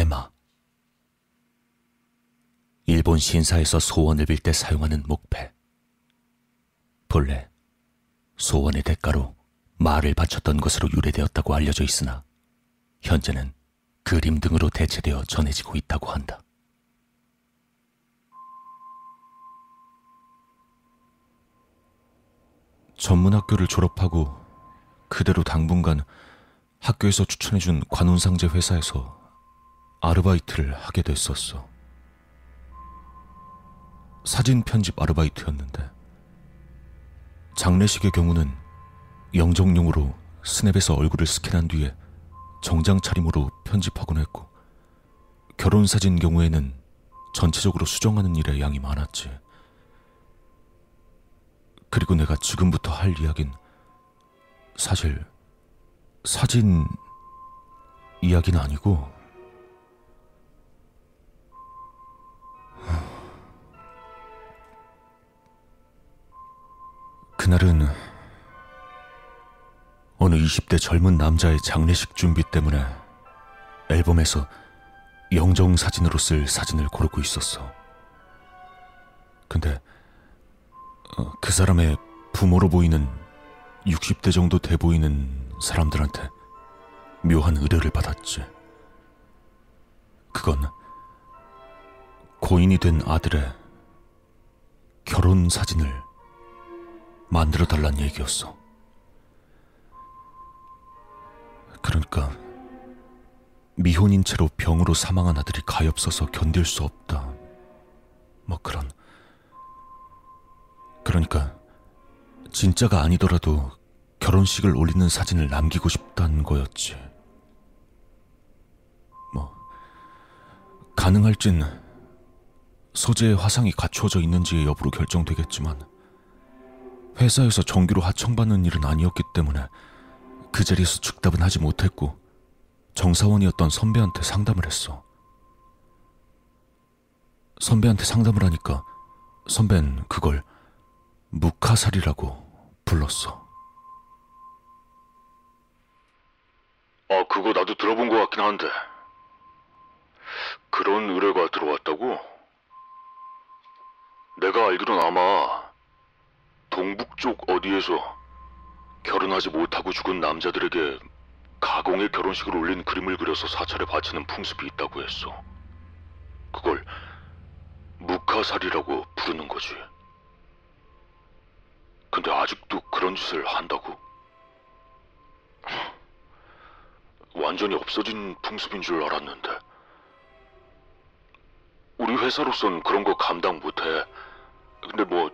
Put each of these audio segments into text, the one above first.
에마. 일본 신사에서 소원을 빌 때 사용하는 목패. 본래 소원의 대가로 말을 바쳤던 것으로 유래되었다고 알려져 있으나 현재는 그림 등으로 대체되어 전해지고 있다고 한다. 전문학교를 졸업하고 그대로 당분간 학교에서 추천해준 관운상제 회사에서 아르바이트를 하게 됐었어. 사진 편집 아르바이트였는데 장례식의 경우는 영정용으로 스냅에서 얼굴을 스캔한 뒤에 정장 차림으로 편집하곤 했고 결혼 사진 경우에는 전체적으로 수정하는 일에 양이 많았지. 그리고 내가 지금부터 할 이야긴 사실 사진 이야기는 아니고 그날은 어느 20대 젊은 남자의 장례식 준비 때문에 앨범에서 영정 사진으로 쓸 사진을 고르고 있었어. 근데 어, 그 사람의 부모로 보이는 60대 정도 돼 보이는 사람들한테 묘한 의뢰를 받았지. 그건 고인이 된 아들의 결혼 사진을 만들어 달란 얘기였어. 그러니까 미혼인 채로 병으로 사망한 아들이 가엾어서 견딜 수 없다. 뭐 그런. 그러니까 진짜가 아니더라도 결혼식을 올리는 사진을 남기고 싶다는 거였지. 뭐 가능할진 소재의 화상이 갖추어져 있는지의 여부로 결정되겠지만 회사에서 정규로 하청받는 일은 아니었기 때문에 그 자리에서 즉답은 하지 못했고 정사원이었던 선배한테 상담을 했어. 선배한테 상담을 하니까 선배는 그걸 묵화살이라고 불렀어. 아, 그거 나도 들어본 것 같긴 한데. 그런 의뢰가 들어왔다고? 내가 알기론 아마 동북쪽 어디에서 결혼하지 못하고 죽은 남자들에게 가공의 결혼식을 올린 그림을 그려서 사찰에 바치는 풍습이 있다고 했어. 그걸 묵화살이라고 부르는 거지. 근데 아직도 그런 짓을 한다고? 완전히 없어진 풍습인 줄 알았는데. 우리 회사로선 그런 거 감당 못해. 근데 뭐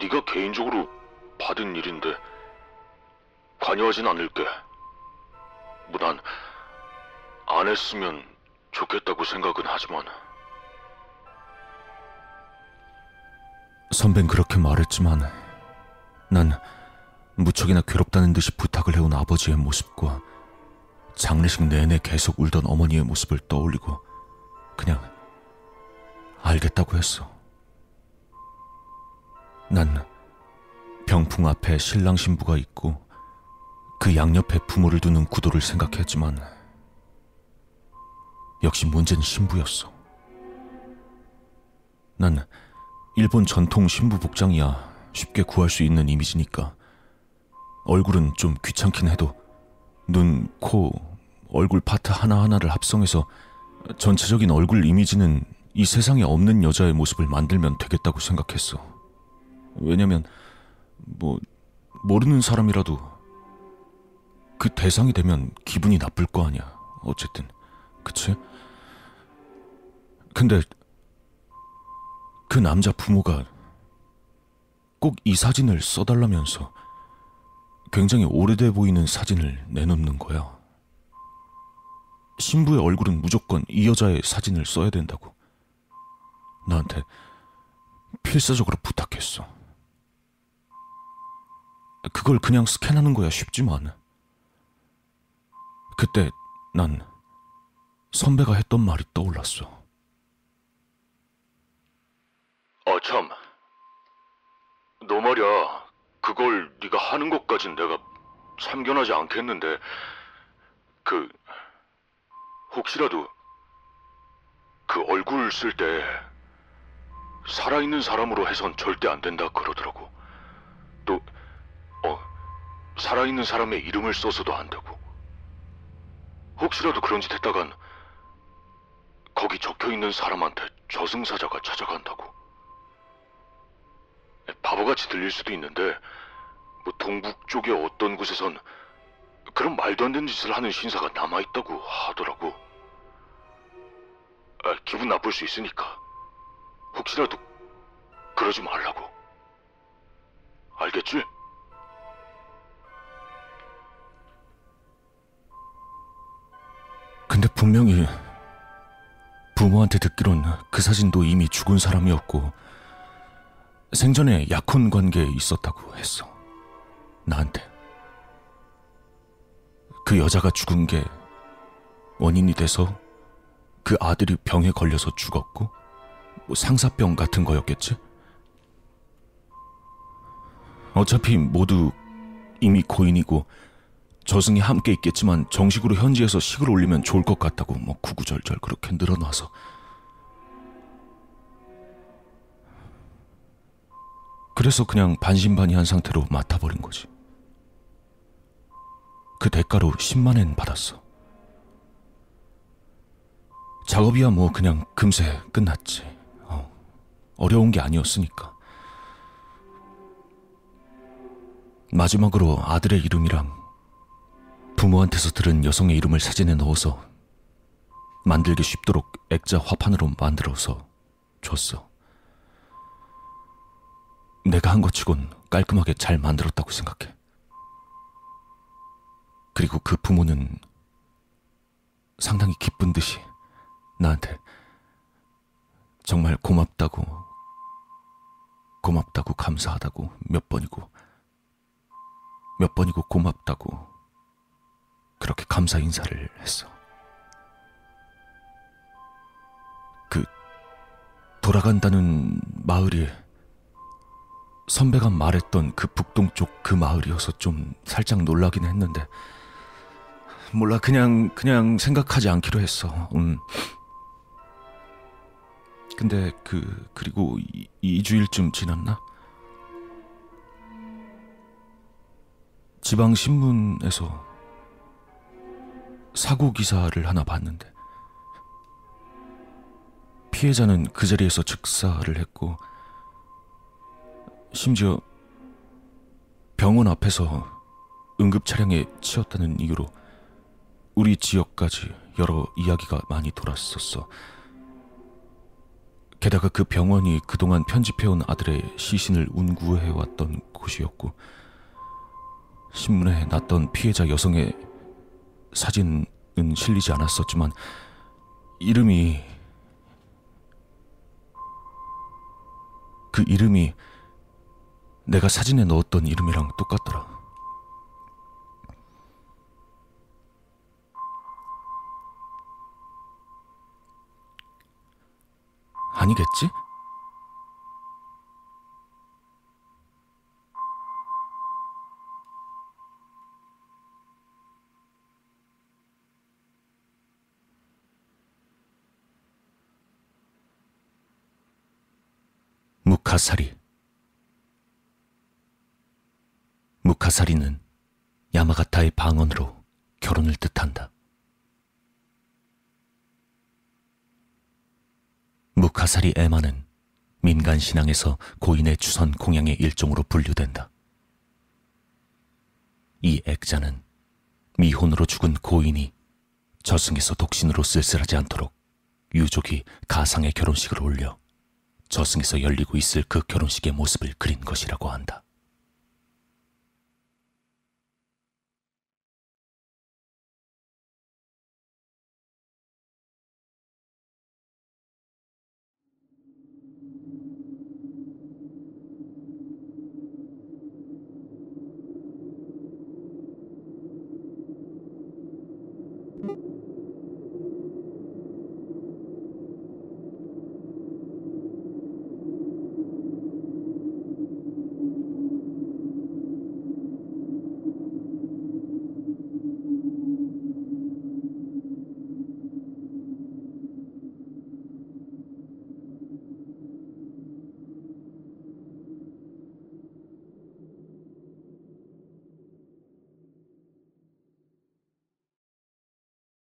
네가 개인적으로 받은 일인데 관여하진 않을게. 뭐난안 했으면 좋겠다고 생각은 하지만 선배는 그렇게 말했지만 난 무척이나 괴롭다는 듯이 부탁을 해온 아버지의 모습과 장례식 내내 계속 울던 어머니의 모습을 떠올리고 그냥 알겠다고 했어. 난 병풍 앞에 신랑 신부가 있고 그 양옆에 부모를 두는 구도를 생각했지만 역시 문제는 신부였어. 난 일본 전통 신부 복장이야 쉽게 구할 수 있는 이미지니까 얼굴은 좀 귀찮긴 해도 눈, 코, 얼굴 파트 하나하나를 합성해서 전체적인 얼굴 이미지는 이 세상에 없는 여자의 모습을 만들면 되겠다고 생각했어. 왜냐면 뭐 모르는 사람이라도 그 대상이 되면 기분이 나쁠 거 아니야. 어쨌든 그치? 근데 그 남자 부모가 꼭 이 사진을 써달라면서 굉장히 오래돼 보이는 사진을 내놓는 거야. 신부의 얼굴은 무조건 이 여자의 사진을 써야 된다고. 나한테 필사적으로 부탁했어. 그걸 그냥 스캔하는 거야 쉽지만. 그때 난 선배가 했던 말이 떠올랐어. 아 참. 너 말이야. 그걸 네가 하는 것까진 내가 참견하지 않겠는데 그 혹시라도 그 얼굴 쓸 때 살아있는 사람으로 해선 절대 안 된다 그러더라고. 살아있는 사람의 이름을 써서도 안 되고. 혹시라도 그런 짓 했다간 거기 적혀 있는 사람한테 저승사자가 찾아간다고. 바보같이 들릴 수도 있는데, 뭐 동북 쪽의 어떤 곳에선 그런 말도 안 되는 짓을 하는 신사가 남아있다고 하더라고. 아, 기분 나쁠 수 있으니까. 혹시라도 그러지 말라고. 알겠지? 근데 분명히 부모한테 듣기론 그 사진도 이미 죽은 사람이었고 생전에 약혼 관계에 있었다고 했어. 나한테. 그 여자가 죽은 게 원인이 돼서 그 아들이 병에 걸려서 죽었고 뭐 상사병 같은 거였겠지? 어차피 모두 이미 고인이고 저승이 함께 있겠지만 정식으로 현지에서 식을 올리면 좋을 것 같다고 뭐 구구절절 그렇게 늘어놔서 그래서 그냥 반신반의한 상태로 맡아버린 거지. 그 대가로 10만엔 받았어. 작업이야 뭐 그냥 금세 끝났지. 어, 어려운 게 아니었으니까. 마지막으로 아들의 이름이랑 부모한테서 들은 여성의 이름을 사진에 넣어서 만들기 쉽도록 액자 화판으로 만들어서 줬어. 내가 한 것 치곤 깔끔하게 잘 만들었다고 생각해. 그리고 그 부모는 상당히 기쁜 듯이 나한테 정말 고맙다고, 고맙다고 감사하다고 몇 번이고, 몇 번이고 고맙다고 그렇게 감사 인사를 했어. 그 돌아간다는 마을이 선배가 말했던 그 북동쪽 그 마을이어서 좀 살짝 놀라긴 했는데 몰라 그냥 그냥 생각하지 않기로 했어. 음. 근데 그 그리고 이, 2주일쯤 지났나? 지방 신문에서 사고 기사를 하나 봤는데 피해자는 그 자리에서 즉사를 했고 심지어 병원 앞에서 응급 차량에 치였다는 이유로 우리 지역까지 여러 이야기가 많이 돌았었어. 게다가 그 병원이 그동안 편집해온 아들의 시신을 운구해왔던 곳이었고, 신문에 났던 피해자 여성의 사진은 실리지 않았었지만, 이름이, 그 이름이 내가 사진에 넣었던 이름이랑 똑같더라. 아니겠지? 무카사리 무카사리는 야마가타의 방언으로 결혼을 뜻한다. 무카사리 에마는 민간 신앙에서 고인의 주선 공양의 일종으로 분류된다. 이 액자는 미혼으로 죽은 고인이 저승에서 독신으로 쓸쓸하지 않도록 유족이 가상의 결혼식을 올려 저승에서 열리고 있을 그 결혼식의 모습을 그린 것이라고 한다.